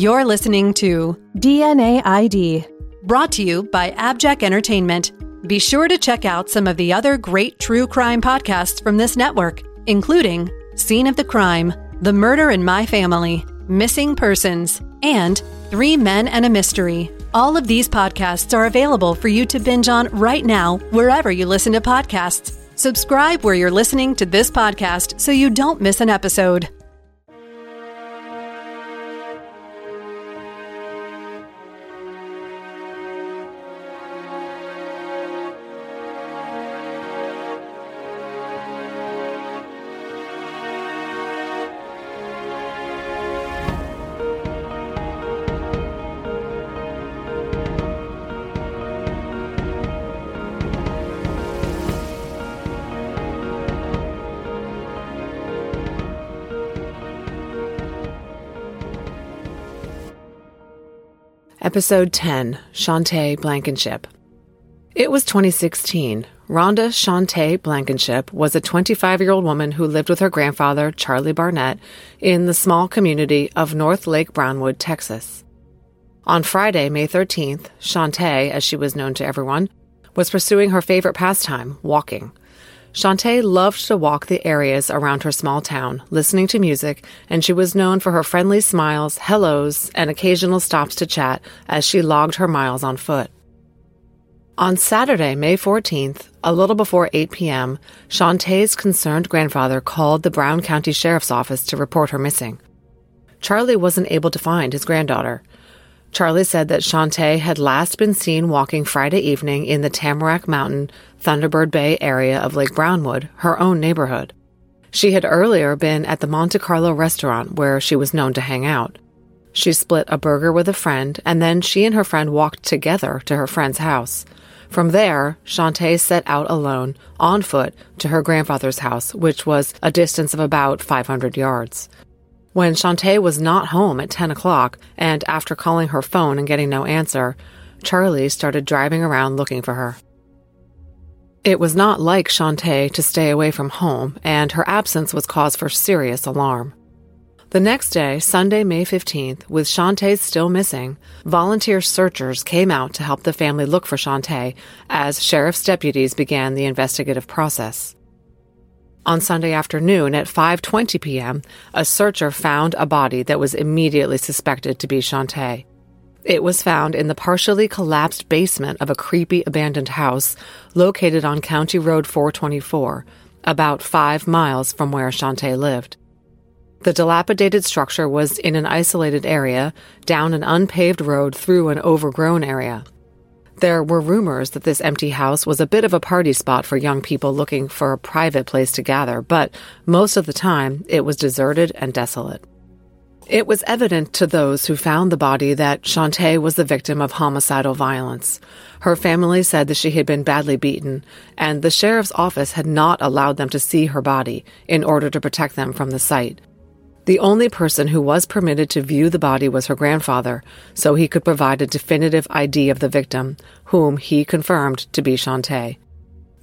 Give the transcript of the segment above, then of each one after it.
You're listening to DNA ID. Brought to you by Abject Entertainment. Be sure to check out some of the other great true crime podcasts from this network, including Scene of the Crime, The Murder in My Family, Missing Persons, and Three Men and a Mystery. All of these podcasts are available for you to binge on right now, wherever you listen to podcasts. Subscribe where you're listening to this podcast so you don't miss an episode. Episode 10 Chantay Blankinship. It was 2016. Rhonda Chantay Blankinship was a 25 year old woman who lived with her grandfather, Charlie Barnett, in the small community of North Lake Brownwood, Texas. On Friday, May 13th, Chantay, as she was known to everyone, was pursuing her favorite pastime, walking. Chantay loved to walk the areas around her small town, listening to music, and she was known for her friendly smiles, hellos, and occasional stops to chat as she logged her miles on foot. On Saturday, May 14th, a little before 8 p.m., Chantay's concerned grandfather called the Brown County Sheriff's Office to report her missing. Charlie wasn't able to find his granddaughter. Charlie said that Chantay had last been seen walking Friday evening in the Tamarack Mountain, Thunderbird Bay area of Lake Brownwood, her own neighborhood. She had earlier been at the Monte Carlo restaurant where she was known to hang out. She split a burger with a friend, and then she and her friend walked together to her friend's house. From there, Chantay set out alone, on foot, to her grandfather's house, which was a distance of about 500 yards. When Chantay was not home at 10 o'clock, and after calling her phone and getting no answer, Charlie started driving around looking for her. It was not like Chantay to stay away from home, and her absence was cause for serious alarm. The next day, Sunday, May 15th, with Chantay still missing, volunteer searchers came out to help the family look for Chantay as sheriff's deputies began the investigative process. On Sunday afternoon at 5:20 p.m., a searcher found a body that was immediately suspected to be Chantay. It was found in the partially collapsed basement of a creepy abandoned house located on County Road 424, about 5 miles from where Chantay lived. The dilapidated structure was in an isolated area, down an unpaved road through an overgrown area. There were rumors that this empty house was a bit of a party spot for young people looking for a private place to gather, but most of the time it was deserted and desolate. It was evident to those who found the body that Chantay was the victim of homicidal violence. Her family said that she had been badly beaten, and the sheriff's office had not allowed them to see her body in order to protect them from the site. The only person who was permitted to view the body was her grandfather, so he could provide a definitive ID of the victim, whom he confirmed to be Chantay.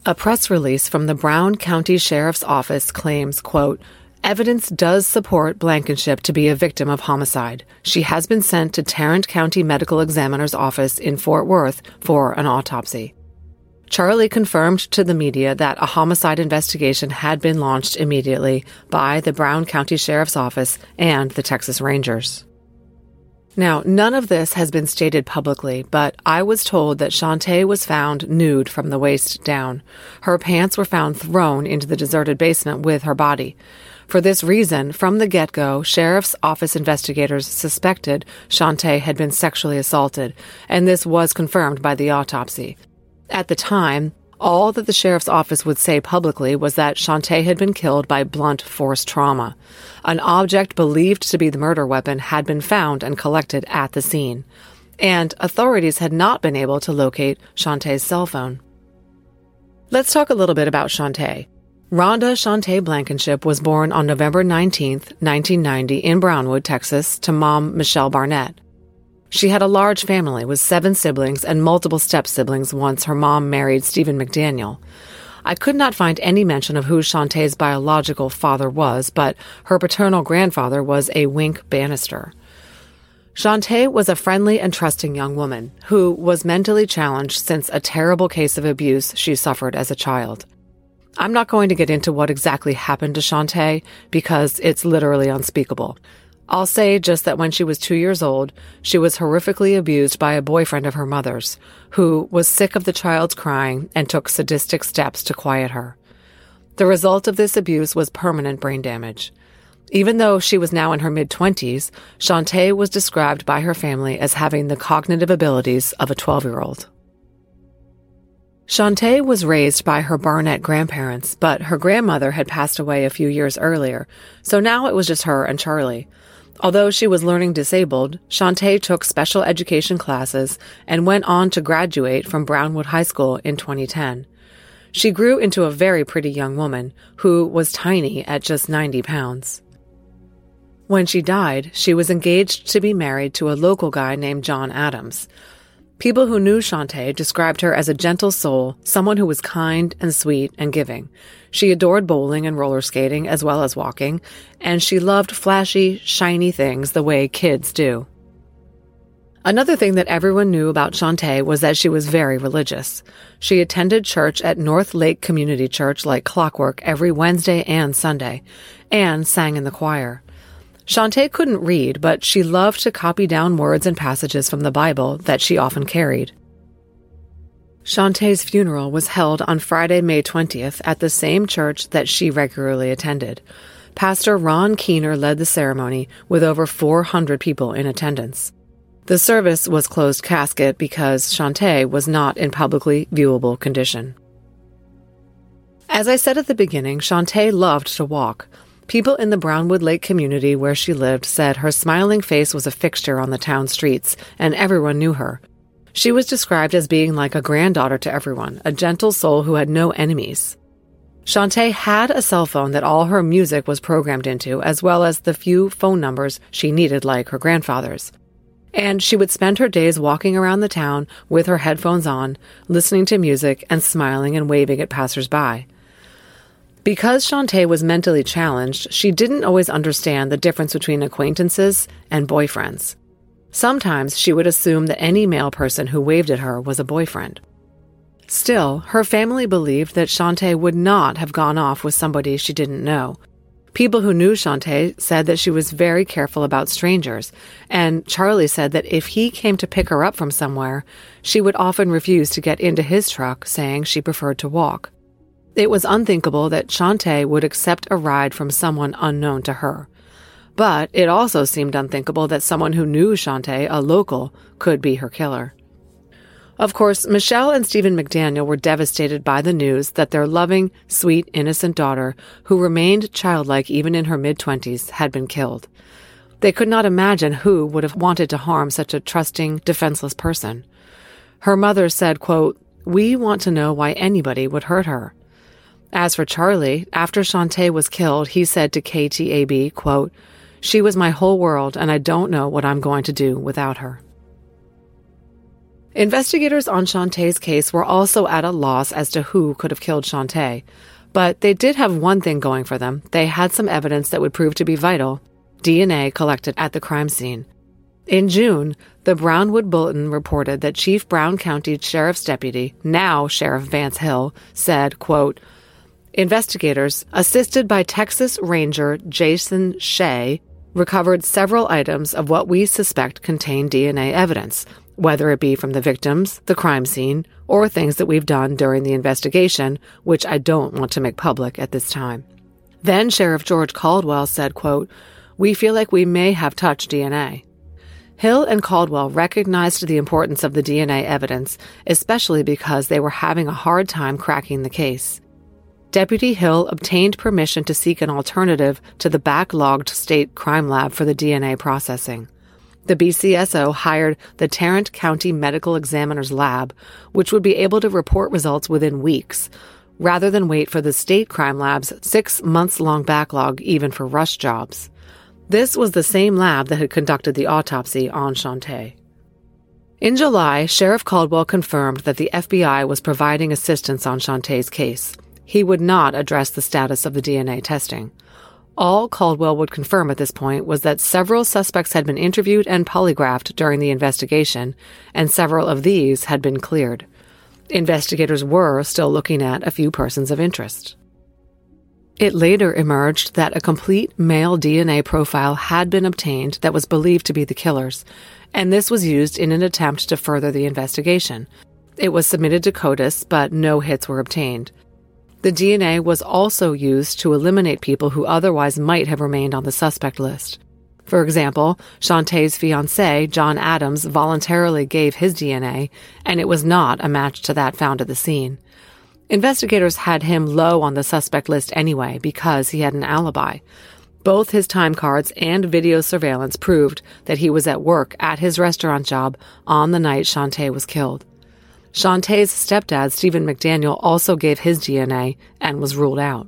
A press release from the Brown County Sheriff's Office claims, quote, Evidence does support Blankinship to be a victim of homicide. She has been sent to Tarrant County Medical Examiner's office in Fort Worth for an autopsy. Charlie confirmed to the media that a homicide investigation had been launched immediately by the Brown County Sheriff's Office and the Texas Rangers. Now, none of this has been stated publicly, but I was told that Chantay was found nude from the waist down. Her pants were found thrown into the deserted basement with her body. For this reason, from the get go, Sheriff's Office investigators suspected Chantay had been sexually assaulted, and this was confirmed by the autopsy. At the time, all that the sheriff's office would say publicly was that Chantay had been killed by blunt force trauma. An object believed to be the murder weapon had been found and collected at the scene, and authorities had not been able to locate Chantay's cell phone. Let's talk a little bit about Chantay. Rhonda Chantay Blankinship was born on November 19, 1990, in Brownwood, Texas, to mom Michelle Barnett. She had a large family with seven siblings and multiple step siblings once her mom married Stephen McDaniel. I could not find any mention of who Chantay's biological father was, but her paternal grandfather was a Wink Bannister. Chantay was a friendly and trusting young woman who was mentally challenged since a terrible case of abuse she suffered as a child. I'm not going to get into what exactly happened to Chantay because it's literally unspeakable. I'll say just that when she was two years old, she was horrifically abused by a boyfriend of her mother's, who was sick of the child's crying and took sadistic steps to quiet her. The result of this abuse was permanent brain damage. Even though she was now in her mid 20s, Chantay was described by her family as having the cognitive abilities of a 12 year old. Chantay was raised by her Barnett grandparents, but her grandmother had passed away a few years earlier, so now it was just her and Charlie. Although she was learning disabled, Chantay took special education classes and went on to graduate from Brownwood High School in 2010. She grew into a very pretty young woman who was tiny at just 90 pounds. When she died, she was engaged to be married to a local guy named John Adams. People who knew Chantay described her as a gentle soul, someone who was kind and sweet and giving. She adored bowling and roller skating as well as walking, and she loved flashy, shiny things the way kids do. Another thing that everyone knew about Chantay was that she was very religious. She attended church at North Lake Community Church like clockwork every Wednesday and Sunday, and sang in the choir. Chantay couldn't read, but she loved to copy down words and passages from the Bible that she often carried. Chantay's funeral was held on Friday, May 20th at the same church that she regularly attended. Pastor Ron Keener led the ceremony with over 400 people in attendance. The service was closed casket because Chantay was not in publicly viewable condition. As I said at the beginning, Chantay loved to walk. People in the Brownwood Lake community where she lived said her smiling face was a fixture on the town streets, and everyone knew her. She was described as being like a granddaughter to everyone, a gentle soul who had no enemies. Chantay had a cell phone that all her music was programmed into, as well as the few phone numbers she needed, like her grandfather's. And she would spend her days walking around the town with her headphones on, listening to music and smiling and waving at passersby. Because Chantay was mentally challenged, she didn't always understand the difference between acquaintances and boyfriends. Sometimes she would assume that any male person who waved at her was a boyfriend. Still, her family believed that Chantay would not have gone off with somebody she didn't know. People who knew Chantay said that she was very careful about strangers, and Charlie said that if he came to pick her up from somewhere, she would often refuse to get into his truck, saying she preferred to walk. It was unthinkable that Chantay would accept a ride from someone unknown to her. But it also seemed unthinkable that someone who knew Chantay, a local, could be her killer. Of course, Michelle and Stephen McDaniel were devastated by the news that their loving, sweet, innocent daughter, who remained childlike even in her mid 20s, had been killed. They could not imagine who would have wanted to harm such a trusting, defenseless person. Her mother said, quote, We want to know why anybody would hurt her. As for Charlie, after Chantay was killed, he said to KTAB, quote, She was my whole world, and I don't know what I'm going to do without her. Investigators on Chantay's case were also at a loss as to who could have killed Chantay, but they did have one thing going for them. They had some evidence that would prove to be vital DNA collected at the crime scene. In June, the Brownwood Bulletin reported that Chief Brown County Sheriff's Deputy, now Sheriff Vance Hill, said, quote, Investigators, assisted by Texas Ranger Jason Shea, recovered several items of what we suspect contain DNA evidence, whether it be from the victims, the crime scene, or things that we've done during the investigation, which I don't want to make public at this time. Then Sheriff George Caldwell said, quote, We feel like we may have touched DNA. Hill and Caldwell recognized the importance of the DNA evidence, especially because they were having a hard time cracking the case. Deputy Hill obtained permission to seek an alternative to the backlogged state crime lab for the DNA processing. The BCSO hired the Tarrant County Medical Examiner's Lab, which would be able to report results within weeks, rather than wait for the state crime lab's six months long backlog, even for rush jobs. This was the same lab that had conducted the autopsy on Chantay. In July, Sheriff Caldwell confirmed that the FBI was providing assistance on Chantay's case he would not address the status of the DNA testing. All Caldwell would confirm at this point was that several suspects had been interviewed and polygraphed during the investigation, and several of these had been cleared. Investigators were still looking at a few persons of interest. It later emerged that a complete male DNA profile had been obtained that was believed to be the killer's, and this was used in an attempt to further the investigation. It was submitted to CODIS, but no hits were obtained. The DNA was also used to eliminate people who otherwise might have remained on the suspect list. For example, Chantay's fiance, John Adams, voluntarily gave his DNA, and it was not a match to that found at the scene. Investigators had him low on the suspect list anyway because he had an alibi. Both his time cards and video surveillance proved that he was at work at his restaurant job on the night Chantay was killed. Chantay's stepdad, Stephen McDaniel, also gave his DNA and was ruled out.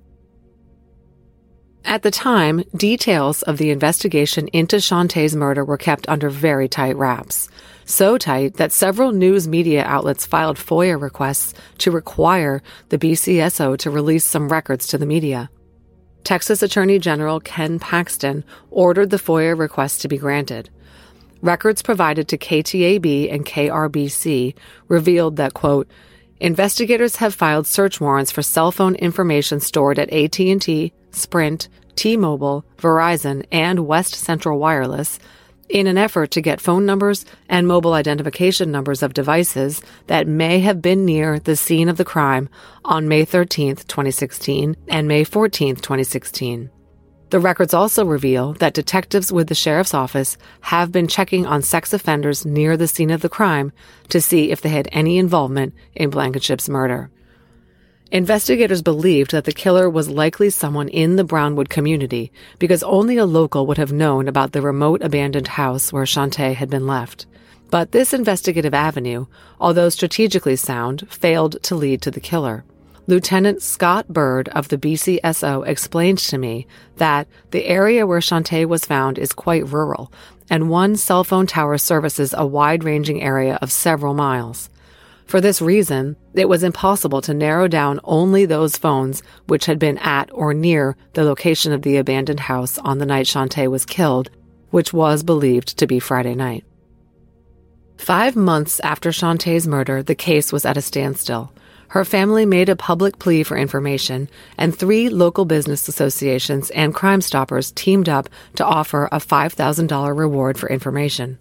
At the time, details of the investigation into Chantay's murder were kept under very tight wraps. So tight that several news media outlets filed FOIA requests to require the BCSO to release some records to the media. Texas Attorney General Ken Paxton ordered the FOIA request to be granted. Records provided to KTAB and KRBC revealed that, quote, investigators have filed search warrants for cell phone information stored at AT&T, Sprint, T-Mobile, Verizon, and West Central Wireless in an effort to get phone numbers and mobile identification numbers of devices that may have been near the scene of the crime on May 13, 2016 and May 14, 2016. The records also reveal that detectives with the sheriff's office have been checking on sex offenders near the scene of the crime to see if they had any involvement in Blankinship's murder. Investigators believed that the killer was likely someone in the Brownwood community because only a local would have known about the remote abandoned house where Chantay had been left. But this investigative avenue, although strategically sound, failed to lead to the killer. Lieutenant Scott Bird of the BCSO explained to me that the area where Chantay was found is quite rural, and one cell phone tower services a wide ranging area of several miles. For this reason, it was impossible to narrow down only those phones which had been at or near the location of the abandoned house on the night Chantay was killed, which was believed to be Friday night. Five months after Chantay's murder, the case was at a standstill. Her family made a public plea for information, and three local business associations and Crime Stoppers teamed up to offer a $5,000 reward for information.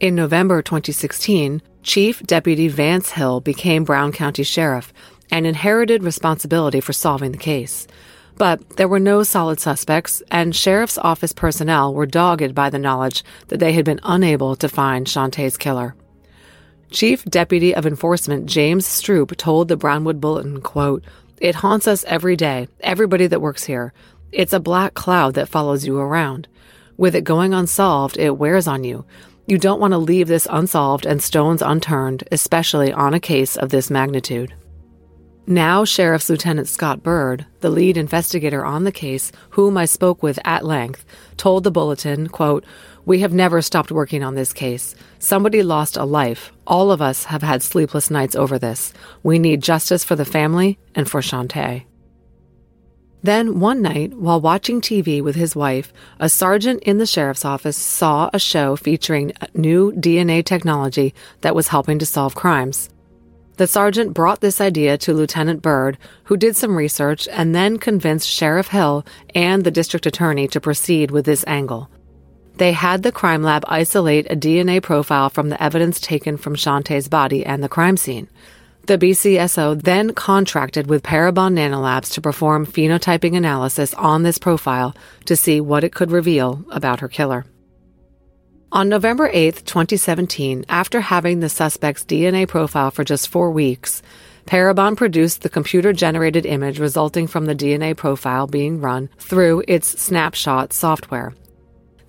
In November 2016, Chief Deputy Vance Hill became Brown County Sheriff and inherited responsibility for solving the case. But there were no solid suspects, and Sheriff's Office personnel were dogged by the knowledge that they had been unable to find Chantay's killer. Chief Deputy of Enforcement James Stroop told the Brownwood Bulletin, quote, It haunts us every day, everybody that works here. It's a black cloud that follows you around. With it going unsolved, it wears on you. You don't want to leave this unsolved and stones unturned, especially on a case of this magnitude. Now, Sheriff's Lieutenant Scott Bird, the lead investigator on the case, whom I spoke with at length, told the bulletin, quote, We have never stopped working on this case. Somebody lost a life. All of us have had sleepless nights over this. We need justice for the family and for Chantay. Then, one night, while watching TV with his wife, a sergeant in the sheriff's office saw a show featuring new DNA technology that was helping to solve crimes. The sergeant brought this idea to Lieutenant Bird, who did some research and then convinced Sheriff Hill and the district attorney to proceed with this angle. They had the crime lab isolate a DNA profile from the evidence taken from Chantay's body and the crime scene. The BCSO then contracted with Parabon Nanolabs to perform phenotyping analysis on this profile to see what it could reveal about her killer. On November 8, 2017, after having the suspect's DNA profile for just four weeks, Parabon produced the computer generated image resulting from the DNA profile being run through its snapshot software.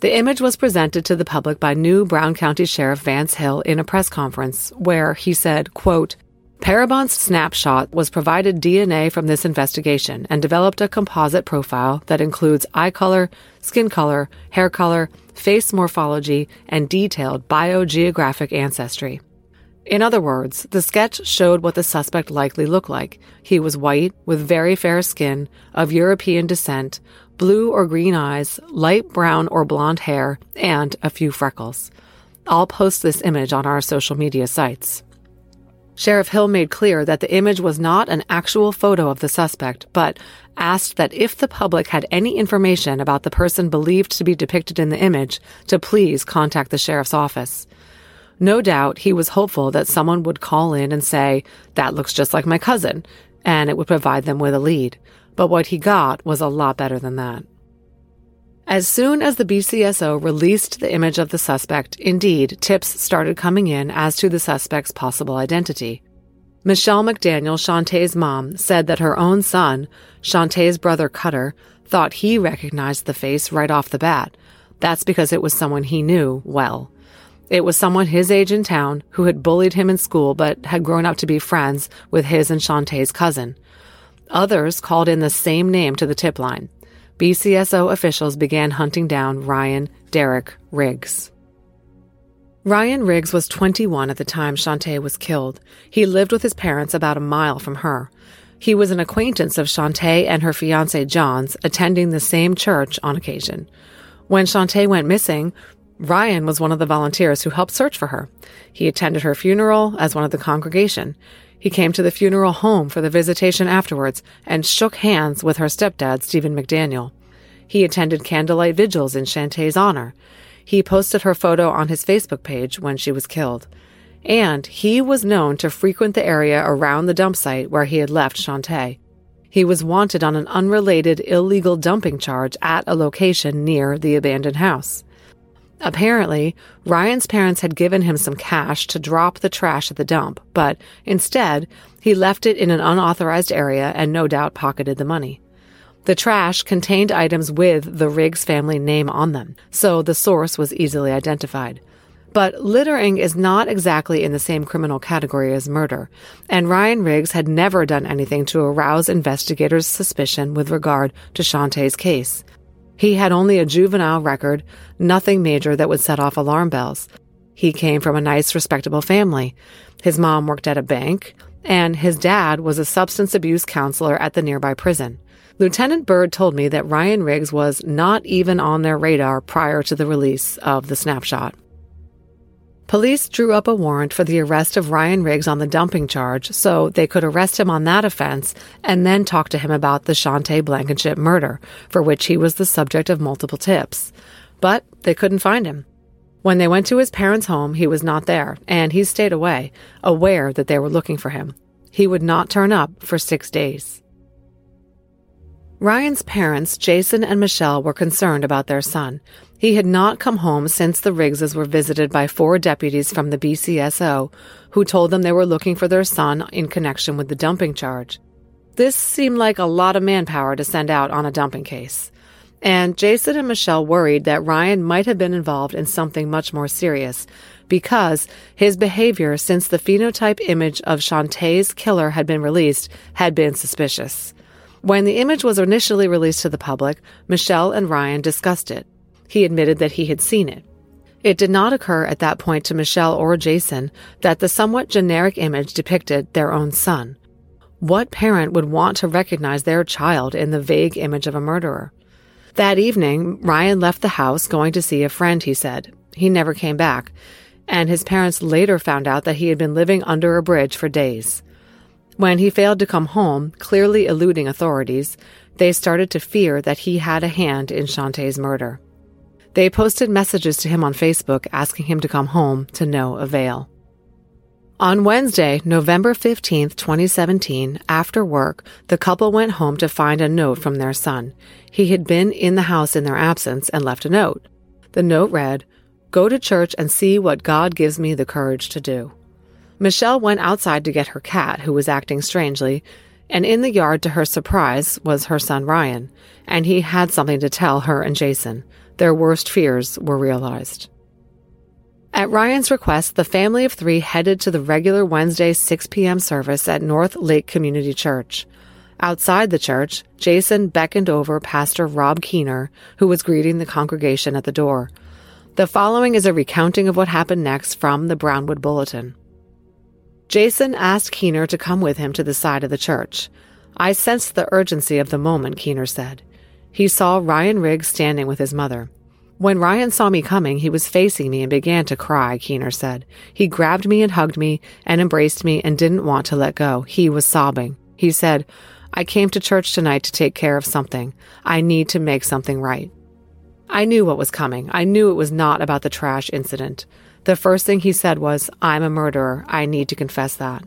The image was presented to the public by new Brown County Sheriff Vance Hill in a press conference where he said, quote, Parabon's snapshot was provided DNA from this investigation and developed a composite profile that includes eye color, skin color, hair color, face morphology, and detailed biogeographic ancestry. In other words, the sketch showed what the suspect likely looked like. He was white, with very fair skin, of European descent, blue or green eyes, light brown or blonde hair, and a few freckles. I'll post this image on our social media sites. Sheriff Hill made clear that the image was not an actual photo of the suspect, but asked that if the public had any information about the person believed to be depicted in the image, to please contact the sheriff's office. No doubt he was hopeful that someone would call in and say, that looks just like my cousin, and it would provide them with a lead. But what he got was a lot better than that. As soon as the BCSO released the image of the suspect, indeed, tips started coming in as to the suspect's possible identity. Michelle McDaniel, Chantay's mom, said that her own son, Chantay's brother Cutter, thought he recognized the face right off the bat. That's because it was someone he knew well. It was someone his age in town who had bullied him in school but had grown up to be friends with his and Chantay's cousin. Others called in the same name to the tip line. BCSO officials began hunting down Ryan Derek Riggs. Ryan Riggs was 21 at the time Chantay was killed. He lived with his parents about a mile from her. He was an acquaintance of Chantay and her fiance John's, attending the same church on occasion. When Chantay went missing, Ryan was one of the volunteers who helped search for her. He attended her funeral as one of the congregation. He came to the funeral home for the visitation afterwards and shook hands with her stepdad, Stephen McDaniel. He attended candlelight vigils in Chantay's honor. He posted her photo on his Facebook page when she was killed. And he was known to frequent the area around the dump site where he had left Chantay. He was wanted on an unrelated illegal dumping charge at a location near the abandoned house. Apparently, Ryan's parents had given him some cash to drop the trash at the dump, but instead, he left it in an unauthorized area and no doubt pocketed the money. The trash contained items with the Riggs family name on them, so the source was easily identified. But littering is not exactly in the same criminal category as murder, and Ryan Riggs had never done anything to arouse investigators' suspicion with regard to Chantay's case. He had only a juvenile record, nothing major that would set off alarm bells. He came from a nice, respectable family. His mom worked at a bank, and his dad was a substance abuse counselor at the nearby prison. Lieutenant Bird told me that Ryan Riggs was not even on their radar prior to the release of the snapshot. Police drew up a warrant for the arrest of Ryan Riggs on the dumping charge so they could arrest him on that offense and then talk to him about the Chantay Blankinship murder, for which he was the subject of multiple tips. But they couldn't find him. When they went to his parents' home, he was not there, and he stayed away, aware that they were looking for him. He would not turn up for six days. Ryan's parents, Jason and Michelle, were concerned about their son. He had not come home since the Riggses were visited by four deputies from the BCSO, who told them they were looking for their son in connection with the dumping charge. This seemed like a lot of manpower to send out on a dumping case. And Jason and Michelle worried that Ryan might have been involved in something much more serious because his behavior since the phenotype image of Chantay's killer had been released had been suspicious. When the image was initially released to the public, Michelle and Ryan discussed it. He admitted that he had seen it. It did not occur at that point to Michelle or Jason that the somewhat generic image depicted their own son. What parent would want to recognize their child in the vague image of a murderer? That evening, Ryan left the house going to see a friend, he said. He never came back, and his parents later found out that he had been living under a bridge for days. When he failed to come home, clearly eluding authorities, they started to fear that he had a hand in Chantay's murder. They posted messages to him on Facebook asking him to come home to no avail. On Wednesday, November 15, 2017, after work, the couple went home to find a note from their son. He had been in the house in their absence and left a note. The note read, Go to church and see what God gives me the courage to do. Michelle went outside to get her cat, who was acting strangely, and in the yard, to her surprise, was her son Ryan, and he had something to tell her and Jason. Their worst fears were realized. At Ryan's request, the family of three headed to the regular Wednesday 6 p.m. service at North Lake Community Church. Outside the church, Jason beckoned over Pastor Rob Keener, who was greeting the congregation at the door. The following is a recounting of what happened next from the Brownwood Bulletin. Jason asked Keener to come with him to the side of the church. I sensed the urgency of the moment, Keener said. He saw Ryan Riggs standing with his mother. When Ryan saw me coming, he was facing me and began to cry, Keener said. He grabbed me and hugged me and embraced me and didn't want to let go. He was sobbing. He said, I came to church tonight to take care of something. I need to make something right. I knew what was coming. I knew it was not about the trash incident. The first thing he said was, I'm a murderer. I need to confess that.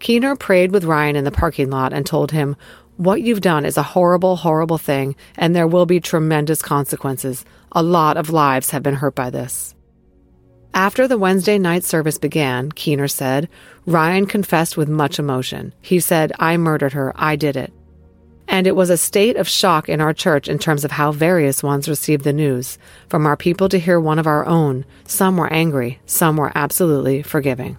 Keener prayed with Ryan in the parking lot and told him, What you've done is a horrible, horrible thing, and there will be tremendous consequences. A lot of lives have been hurt by this. After the Wednesday night service began, Keener said, Ryan confessed with much emotion. He said, I murdered her. I did it. And it was a state of shock in our church in terms of how various ones received the news. From our people to hear one of our own, some were angry, some were absolutely forgiving.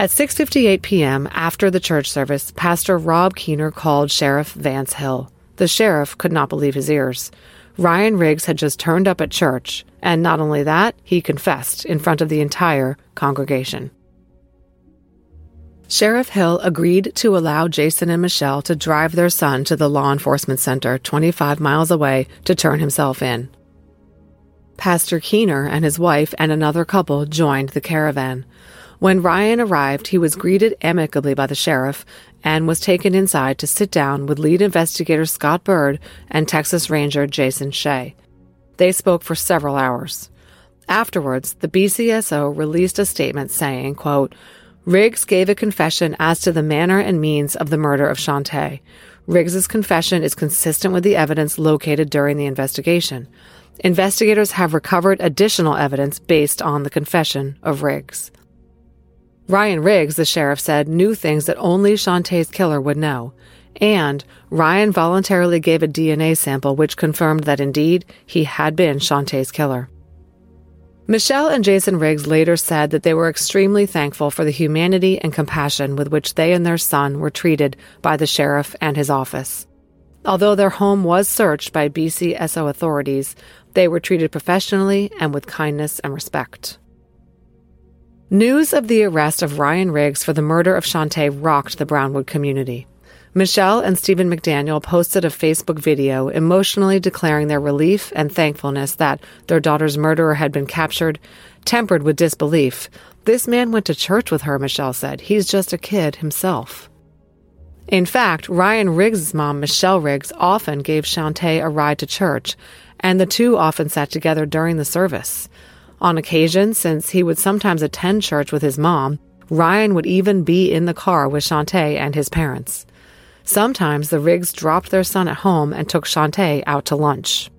At 6:58 p.m. after the church service, Pastor Rob Keener called Sheriff Vance Hill. The sheriff could not believe his ears. Ryan Riggs had just turned up at church, and not only that, he confessed in front of the entire congregation. Sheriff Hill agreed to allow Jason and Michelle to drive their son to the law enforcement center 25 miles away to turn himself in. Pastor Keener and his wife and another couple joined the caravan. When Ryan arrived, he was greeted amicably by the sheriff and was taken inside to sit down with lead investigator Scott Bird and Texas Ranger Jason Shea. They spoke for several hours. Afterwards, the BCSO released a statement saying, quote, Riggs gave a confession as to the manner and means of the murder of Chantay. Riggs's confession is consistent with the evidence located during the investigation. Investigators have recovered additional evidence based on the confession of Riggs. Ryan Riggs, the sheriff said, knew things that only Chantay's killer would know. And Ryan voluntarily gave a DNA sample which confirmed that indeed he had been Chantay's killer. Michelle and Jason Riggs later said that they were extremely thankful for the humanity and compassion with which they and their son were treated by the sheriff and his office. Although their home was searched by BCSO authorities, they were treated professionally and with kindness and respect. News of the arrest of Ryan Riggs for the murder of Chantay rocked the Brownwood community. Michelle and Stephen McDaniel posted a Facebook video emotionally declaring their relief and thankfulness that their daughter's murderer had been captured, tempered with disbelief. This man went to church with her, Michelle said. He's just a kid himself. In fact, Ryan Riggs' mom, Michelle Riggs, often gave Chantay a ride to church, and the two often sat together during the service. On occasion, since he would sometimes attend church with his mom, Ryan would even be in the car with Chantay and his parents. Sometimes the Riggs dropped their son at home and took Chantay out to lunch.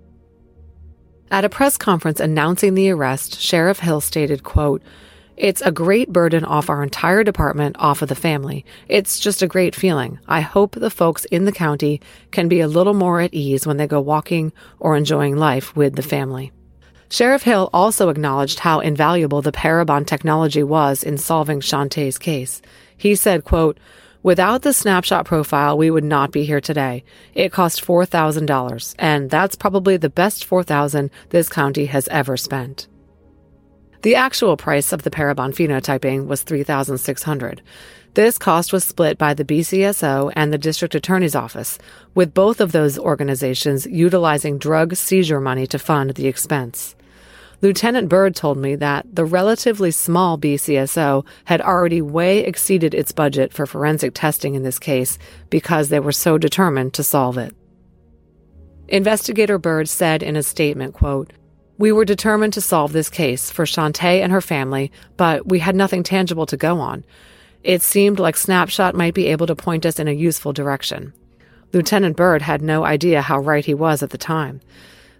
At a press conference announcing the arrest, Sheriff Hill stated, quote, It's a great burden off our entire department, off of the family. It's just a great feeling. I hope the folks in the county can be a little more at ease when they go walking or enjoying life with the family. Sheriff Hill also acknowledged how invaluable the Parabon technology was in solving Chantay's case. He said, quote, Without the snapshot profile, we would not be here today. It cost $4,000, and that's probably the best 4000 this county has ever spent. The actual price of the Parabon phenotyping was 3600 This cost was split by the BCSO and the District Attorney's Office, with both of those organizations utilizing drug seizure money to fund the expense. Lieutenant Bird told me that the relatively small BCSO had already way exceeded its budget for forensic testing in this case because they were so determined to solve it. Investigator Bird said in a statement, quote, we were determined to solve this case for Chantay and her family, but we had nothing tangible to go on. It seemed like Snapshot might be able to point us in a useful direction. Lieutenant Bird had no idea how right he was at the time.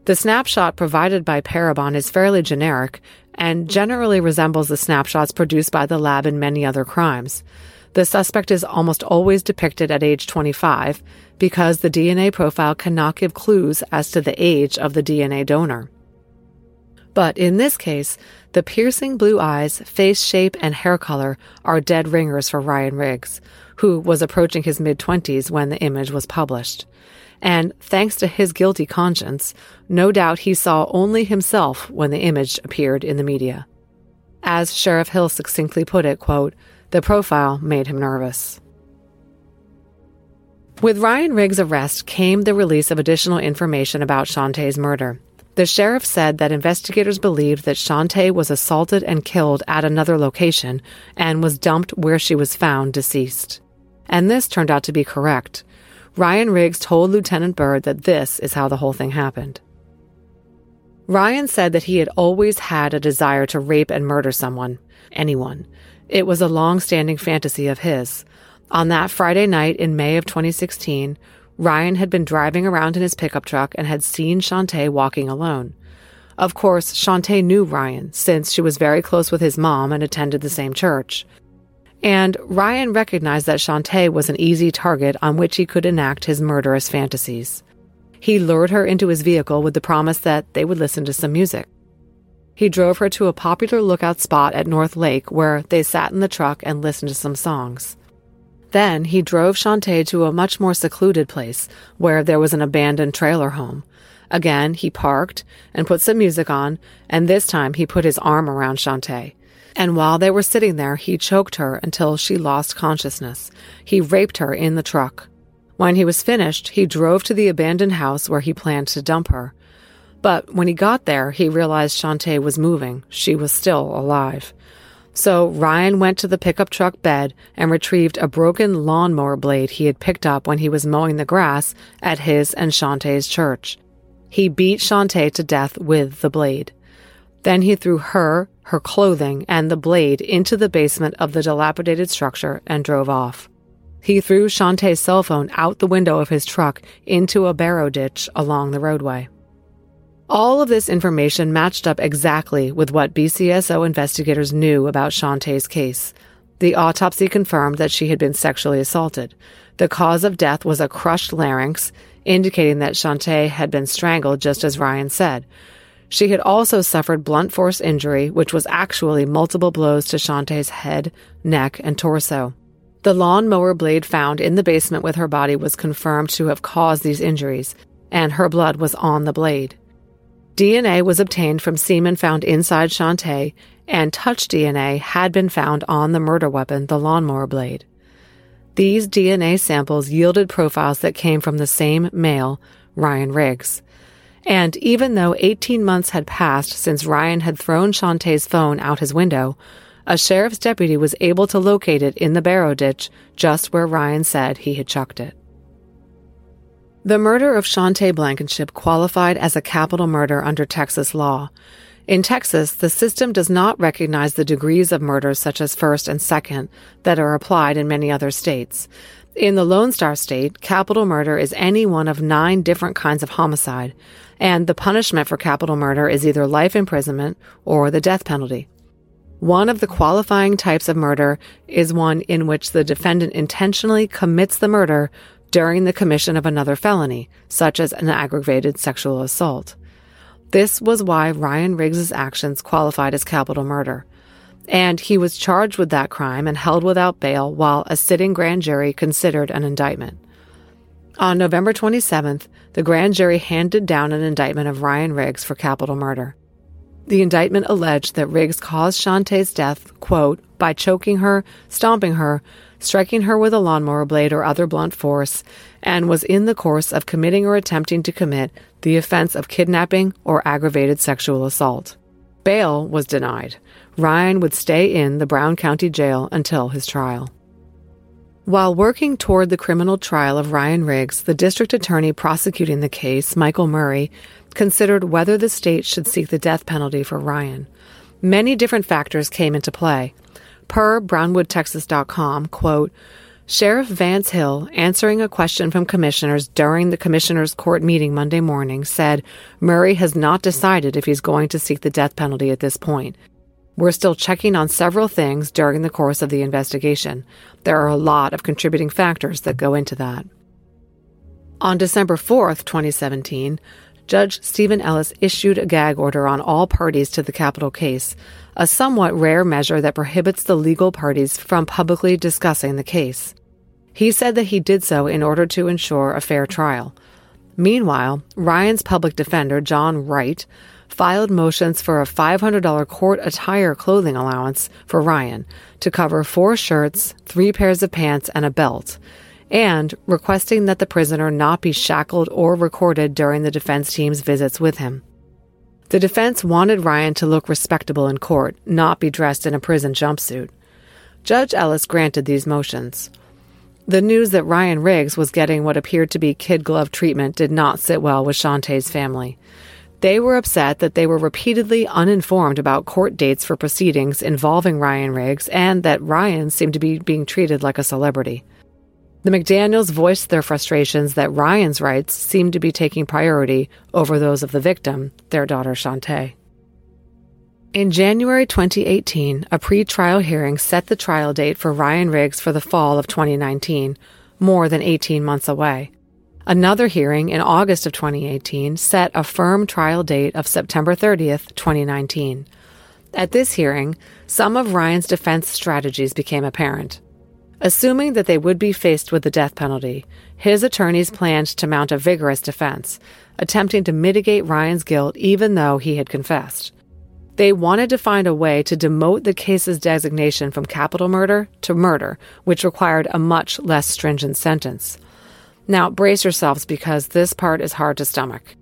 The snapshot provided by Parabon is fairly generic and generally resembles the snapshots produced by the lab in many other crimes. The suspect is almost always depicted at age 25 because the DNA profile cannot give clues as to the age of the DNA donor. But in this case, the piercing blue eyes, face shape, and hair color are dead ringers for Ryan Riggs, who was approaching his mid 20s when the image was published and thanks to his guilty conscience, no doubt he saw only himself when the image appeared in the media. As Sheriff Hill succinctly put it, quote, the profile made him nervous. With Ryan Riggs' arrest came the release of additional information about Chantay's murder. The sheriff said that investigators believed that Chantay was assaulted and killed at another location and was dumped where she was found deceased. And this turned out to be correct. Ryan Riggs told Lieutenant Bird that this is how the whole thing happened. Ryan said that he had always had a desire to rape and murder someone, anyone. It was a long standing fantasy of his. On that Friday night in May of 2016, Ryan had been driving around in his pickup truck and had seen Chantay walking alone. Of course, Chantay knew Ryan, since she was very close with his mom and attended the same church. And Ryan recognized that Chantay was an easy target on which he could enact his murderous fantasies. He lured her into his vehicle with the promise that they would listen to some music. He drove her to a popular lookout spot at North Lake where they sat in the truck and listened to some songs. Then he drove Chantay to a much more secluded place where there was an abandoned trailer home. Again, he parked and put some music on, and this time he put his arm around Chantay. And while they were sitting there, he choked her until she lost consciousness. He raped her in the truck. When he was finished, he drove to the abandoned house where he planned to dump her. But when he got there, he realized Chantay was moving. She was still alive. So Ryan went to the pickup truck bed and retrieved a broken lawnmower blade he had picked up when he was mowing the grass at his and Chantay's church. He beat Chantay to death with the blade. Then he threw her, her clothing, and the blade into the basement of the dilapidated structure and drove off. He threw Chantay's cell phone out the window of his truck into a barrow ditch along the roadway. All of this information matched up exactly with what BCSO investigators knew about Chantay's case. The autopsy confirmed that she had been sexually assaulted. The cause of death was a crushed larynx, indicating that Chantay had been strangled just as Ryan said. She had also suffered blunt force injury, which was actually multiple blows to Chantay's head, neck, and torso. The lawnmower blade found in the basement with her body was confirmed to have caused these injuries, and her blood was on the blade. DNA was obtained from semen found inside Chantay, and touch DNA had been found on the murder weapon, the lawnmower blade. These DNA samples yielded profiles that came from the same male, Ryan Riggs. And even though 18 months had passed since Ryan had thrown Chantay's phone out his window, a sheriff's deputy was able to locate it in the barrow ditch just where Ryan said he had chucked it. The murder of Chantay Blankinship qualified as a capital murder under Texas law. In Texas, the system does not recognize the degrees of murder such as first and second that are applied in many other states. In the Lone Star State, capital murder is any one of nine different kinds of homicide, and the punishment for capital murder is either life imprisonment or the death penalty. One of the qualifying types of murder is one in which the defendant intentionally commits the murder during the commission of another felony, such as an aggravated sexual assault. This was why Ryan Riggs's actions qualified as capital murder. And he was charged with that crime and held without bail while a sitting grand jury considered an indictment. On November 27th, the grand jury handed down an indictment of Ryan Riggs for capital murder. The indictment alleged that Riggs caused Chantay's death, quote, by choking her, stomping her, striking her with a lawnmower blade or other blunt force, and was in the course of committing or attempting to commit the offense of kidnapping or aggravated sexual assault. Bail was denied. Ryan would stay in the Brown County Jail until his trial. While working toward the criminal trial of Ryan Riggs, the district attorney prosecuting the case, Michael Murray, considered whether the state should seek the death penalty for Ryan. Many different factors came into play. Per BrownwoodTexas.com, quote, Sheriff Vance Hill, answering a question from commissioners during the commissioners' court meeting Monday morning, said Murray has not decided if he's going to seek the death penalty at this point. We're still checking on several things during the course of the investigation. There are a lot of contributing factors that go into that. On December 4th, 2017, Judge Stephen Ellis issued a gag order on all parties to the capital case, a somewhat rare measure that prohibits the legal parties from publicly discussing the case. He said that he did so in order to ensure a fair trial. Meanwhile, Ryan's public defender, John Wright, filed motions for a $500 court attire clothing allowance for Ryan to cover four shirts, three pairs of pants, and a belt. and requesting that the prisoner not be shackled or recorded during the defense team's visits with him. The defense wanted Ryan to look respectable in court, not be dressed in a prison jumpsuit. Judge Ellis granted these motions. The news that Ryan Riggs was getting what appeared to be kid glove treatment did not sit well with Chantay's family. They were upset that they were repeatedly uninformed about court dates for proceedings involving Ryan Riggs and that Ryan seemed to be being treated like a celebrity. The McDaniels voiced their frustrations that Ryan's rights seemed to be taking priority over those of the victim, their daughter Chantay. In January 2018, a pre-trial hearing set the trial date for Ryan Riggs for the fall of 2019, more than 18 months away. Another hearing in August of 2018 set a firm trial date of September 30th, 2019. At this hearing, some of Ryan's defense strategies became apparent. Assuming that they would be faced with the death penalty, his attorneys planned to mount a vigorous defense, attempting to mitigate Ryan's guilt even though he had confessed. They wanted to find a way to demote the case's designation from capital murder to murder, which required a much less stringent sentence. Now, brace yourselves because this part is hard to stomach.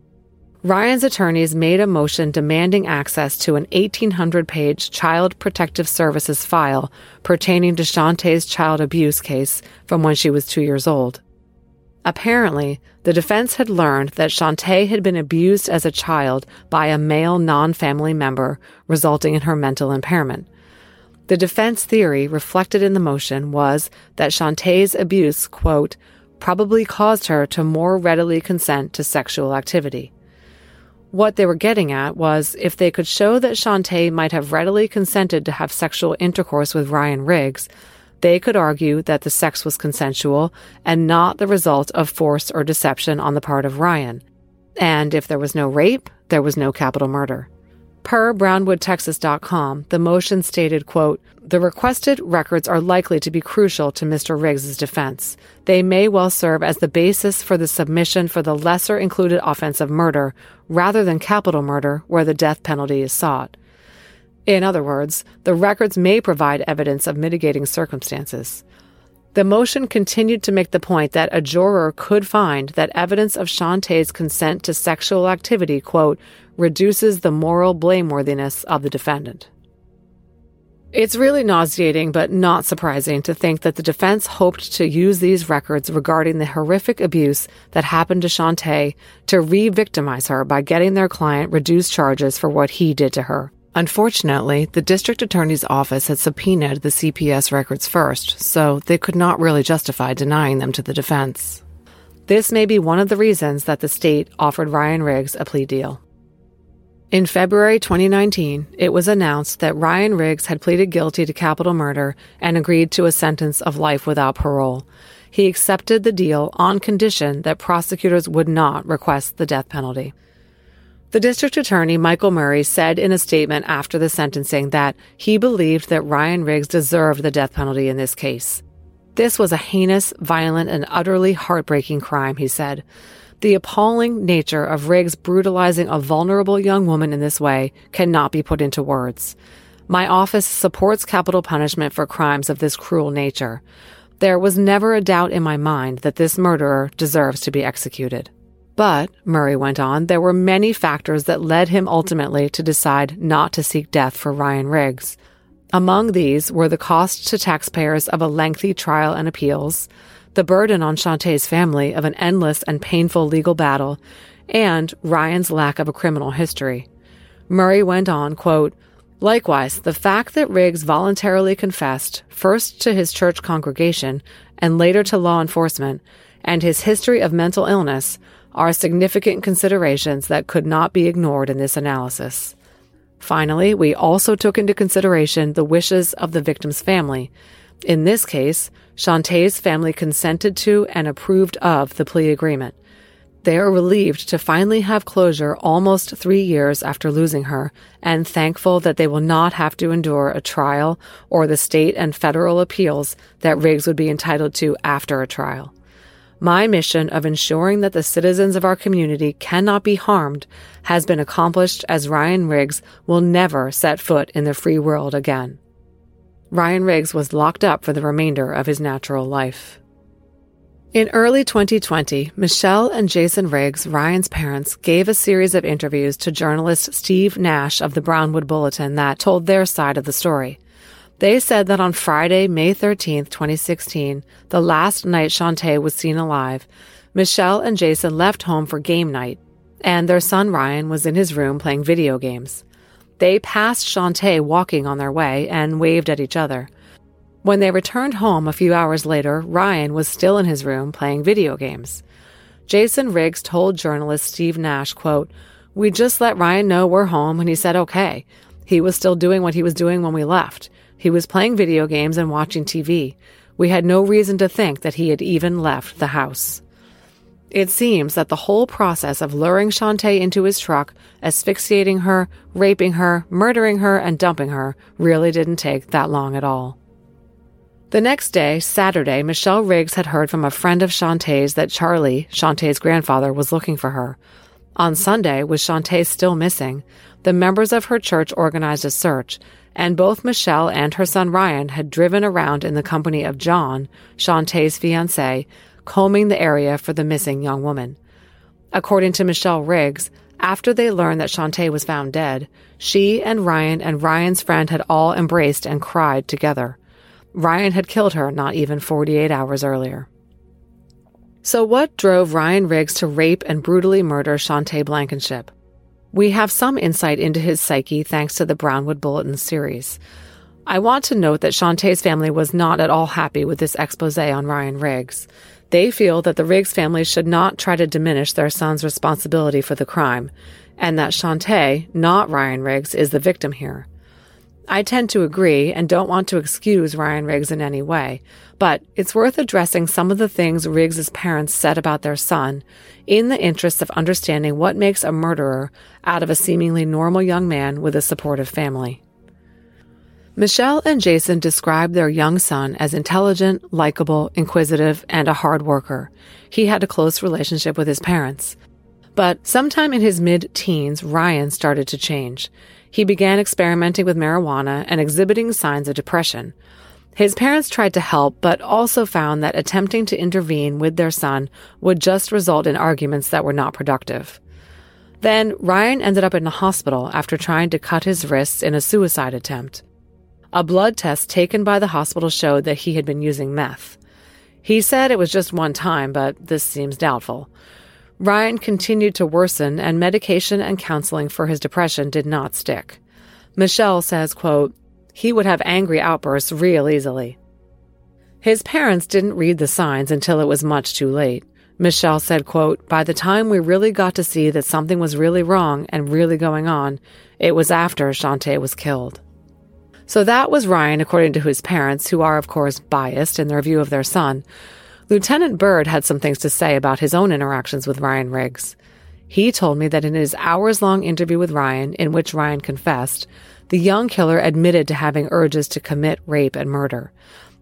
Ryan's attorneys made a motion demanding access to an 1,800 page Child Protective Services file pertaining to Chantay's child abuse case from when she was two years old. Apparently, the defense had learned that Chantay had been abused as a child by a male non family member, resulting in her mental impairment. The defense theory reflected in the motion was that Chantay's abuse, quote, probably caused her to more readily consent to sexual activity. What they were getting at was if they could show that Chantay might have readily consented to have sexual intercourse with Ryan Riggs, they could argue that the sex was consensual and not the result of force or deception on the part of Ryan. And if there was no rape, there was no capital murder. Per BrownwoodTexas.com, the motion stated, quote, The requested records are likely to be crucial to Mr. Riggs's defense. They may well serve as the basis for the submission for the lesser included offense of murder, rather than capital murder, where the death penalty is sought. In other words, the records may provide evidence of mitigating circumstances. The motion continued to make the point that a juror could find that evidence of Chantay's consent to sexual activity, quote, reduces the moral blameworthiness of the defendant. It's really nauseating, but not surprising to think that the defense hoped to use these records regarding the horrific abuse that happened to Chantay to re victimize her by getting their client reduced charges for what he did to her. Unfortunately, the district attorney's office had subpoenaed the CPS records first, so they could not really justify denying them to the defense. This may be one of the reasons that the state offered Ryan Riggs a plea deal. In February 2019, it was announced that Ryan Riggs had pleaded guilty to capital murder and agreed to a sentence of life without parole. He accepted the deal on condition that prosecutors would not request the death penalty. The district attorney, Michael Murray, said in a statement after the sentencing that he believed that Ryan Riggs deserved the death penalty in this case. This was a heinous, violent, and utterly heartbreaking crime, he said. The appalling nature of Riggs brutalizing a vulnerable young woman in this way cannot be put into words. My office supports capital punishment for crimes of this cruel nature. There was never a doubt in my mind that this murderer deserves to be executed. But, Murray went on, there were many factors that led him ultimately to decide not to seek death for Ryan Riggs. Among these were the cost to taxpayers of a lengthy trial and appeals, the burden on Chantay's family of an endless and painful legal battle, and Ryan's lack of a criminal history. Murray went on, quote, Likewise, the fact that Riggs voluntarily confessed, first to his church congregation and later to law enforcement, and his history of mental illness are significant considerations that could not be ignored in this analysis. Finally, we also took into consideration the wishes of the victim's family, in this case, Chantay's family consented to and approved of the plea agreement. They are relieved to finally have closure almost three years after losing her and thankful that they will not have to endure a trial or the state and federal appeals that Riggs would be entitled to after a trial. My mission of ensuring that the citizens of our community cannot be harmed has been accomplished as Ryan Riggs will never set foot in the free world again. Ryan Riggs was locked up for the remainder of his natural life. In early 2020, Michelle and Jason Riggs, Ryan's parents, gave a series of interviews to journalist Steve Nash of the Brownwood Bulletin that told their side of the story. They said that on Friday, May 13, 2016, the last night Chantay was seen alive, Michelle and Jason left home for game night, and their son Ryan was in his room playing video games. They passed Chantay walking on their way and waved at each other. When they returned home a few hours later, Ryan was still in his room playing video games. Jason Riggs told journalist Steve Nash, quote, We just let Ryan know we're home and he said okay. He was still doing what he was doing when we left. He was playing video games and watching TV. We had no reason to think that he had even left the house. It seems that the whole process of luring Chantay into his truck, asphyxiating her, raping her, murdering her, and dumping her really didn't take that long at all. The next day, Saturday, Michelle Riggs had heard from a friend of Chantay's that Charlie, Chantay's grandfather, was looking for her. On Sunday, with Chantay still missing, the members of her church organized a search, and both Michelle and her son Ryan had driven around in the company of John, Chantay's fiance, combing the area for the missing young woman. According to Michelle Riggs, after they learned that Chantay was found dead, she and Ryan and Ryan's friend had all embraced and cried together. Ryan had killed her not even 48 hours earlier. So, what drove Ryan Riggs to rape and brutally murder Chantay Blankinship? We have some insight into his psyche thanks to the Brownwood Bulletin series. I want to note that Chantay's family was not at all happy with this expose on Ryan Riggs. They feel that the Riggs family should not try to diminish their son's responsibility for the crime, and that Chantay, not Ryan Riggs, is the victim here. I tend to agree and don't want to excuse Ryan Riggs in any way, but it's worth addressing some of the things Riggs's parents said about their son in the interest of understanding what makes a murderer out of a seemingly normal young man with a supportive family. Michelle and Jason described their young son as intelligent, likable, inquisitive, and a hard worker. He had a close relationship with his parents. But sometime in his mid teens, Ryan started to change. He began experimenting with marijuana and exhibiting signs of depression. His parents tried to help, but also found that attempting to intervene with their son would just result in arguments that were not productive. Then Ryan ended up in a hospital after trying to cut his wrists in a suicide attempt. A blood test taken by the hospital showed that he had been using meth. He said it was just one time, but this seems doubtful. Ryan continued to worsen and medication and counseling for his depression did not stick. Michelle says, quote, he would have angry outbursts real easily. His parents didn't read the signs until it was much too late. Michelle said, quote, by the time we really got to see that something was really wrong and really going on, it was after Chantay was killed. So that was Ryan, according to his parents, who are, of course, biased in their view of their son, Lieutenant Bird had some things to say about his own interactions with Ryan Riggs. He told me that in his hours long interview with Ryan, in which Ryan confessed, the young killer admitted to having urges to commit rape and murder.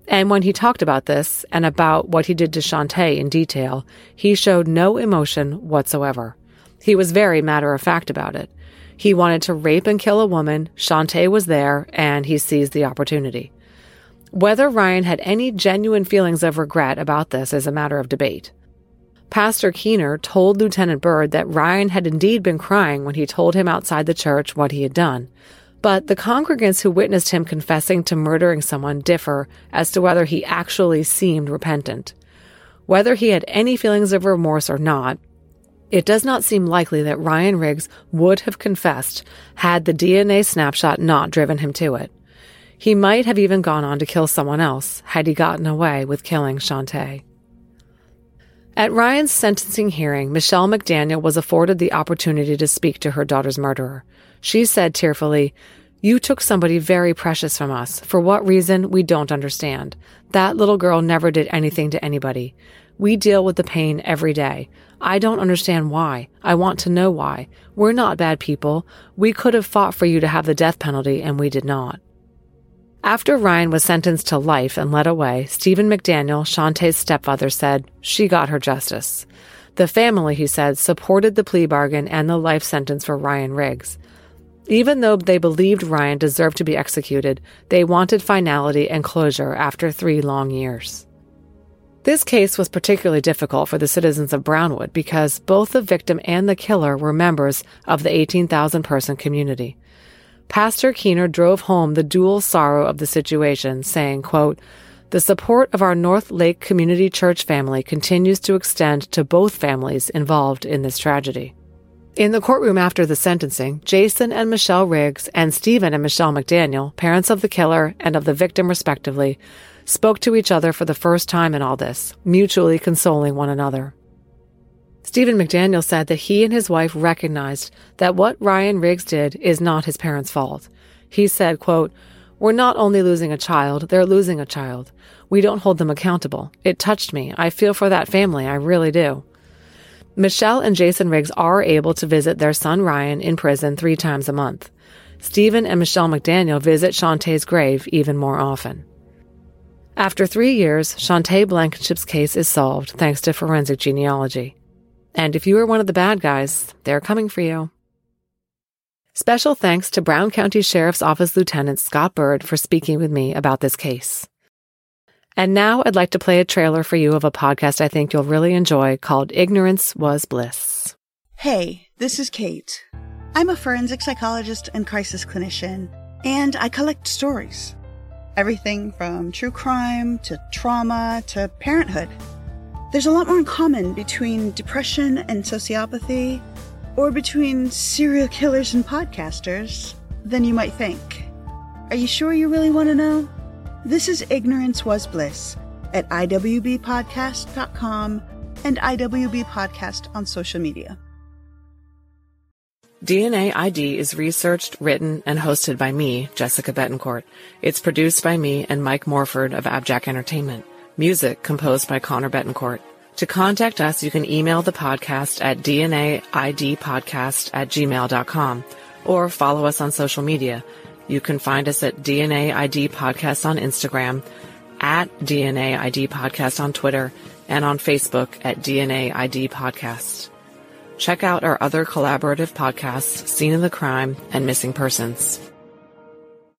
And when he talked about this and about what he did to Chantay in detail, he showed no emotion whatsoever. He was very matter of fact about it. He wanted to rape and kill a woman, Chantay was there, and he seized the opportunity. Whether Ryan had any genuine feelings of regret about this is a matter of debate. Pastor Keener told Lieutenant Bird that Ryan had indeed been crying when he told him outside the church what he had done. But the congregants who witnessed him confessing to murdering someone differ as to whether he actually seemed repentant. Whether he had any feelings of remorse or not, it does not seem likely that Ryan Riggs would have confessed had the DNA snapshot not driven him to it. He might have even gone on to kill someone else had he gotten away with killing Chantay. At Ryan's sentencing hearing, Michelle McDaniel was afforded the opportunity to speak to her daughter's murderer. She said tearfully, You took somebody very precious from us. For what reason, we don't understand. That little girl never did anything to anybody. We deal with the pain every day. I don't understand why. I want to know why. We're not bad people. We could have fought for you to have the death penalty, and we did not. After Ryan was sentenced to life and led away, Stephen McDaniel, Chantay's stepfather, said she got her justice. The family, he said, supported the plea bargain and the life sentence for Ryan Riggs. Even though they believed Ryan deserved to be executed, they wanted finality and closure after three long years. This case was particularly difficult for the citizens of Brownwood because both the victim and the killer were members of the 18,000 person community. Pastor Keener drove home the dual sorrow of the situation, saying, quote, the support of our North Lake Community Church family continues to extend to both families involved in this tragedy. In the courtroom after the sentencing, Jason and Michelle Riggs and Stephen and Michelle McDaniel, parents of the killer and of the victim respectively, spoke to each other for the first time in all this, mutually consoling one another. Stephen McDaniel said that he and his wife recognized that what Ryan Riggs did is not his parents' fault. He said, quote, We're not only losing a child, they're losing a child. We don't hold them accountable. It touched me. I feel for that family. I really do. Michelle and Jason Riggs are able to visit their son Ryan in prison three times a month. Stephen and Michelle McDaniel visit Chantay's grave even more often. After three years, Chantay Blankinship's case is solved thanks to forensic genealogy. And if you are one of the bad guys, they're coming for you. Special thanks to Brown County Sheriff's Office Lieutenant Scott Bird for speaking with me about this case. And now I'd like to play a trailer for you of a podcast I think you'll really enjoy called Ignorance Was Bliss. Hey, this is Kate. I'm a forensic psychologist and crisis clinician, and I collect stories. Everything from true crime to trauma to parenthood. There's a lot more in common between depression and sociopathy, or between serial killers and podcasters, than you might think. Are you sure you really want to know? This is Ignorance Was Bliss at iwbpodcast.com and IWB Podcast on social media. DNA ID is researched, written, and hosted by me, Jessica Betancourt. It's produced by me and Mike Morford of Abjack Entertainment. Music composed by Connor Betancourt. To contact us, you can email the podcast at dnaidpodcast at gmail.com or follow us on social media. You can find us at DNA ID Podcast on Instagram, at DNA ID Podcast on Twitter, and on Facebook at DNA ID Podcast. Check out our other collaborative podcasts, Scene of the Crime and Missing Persons.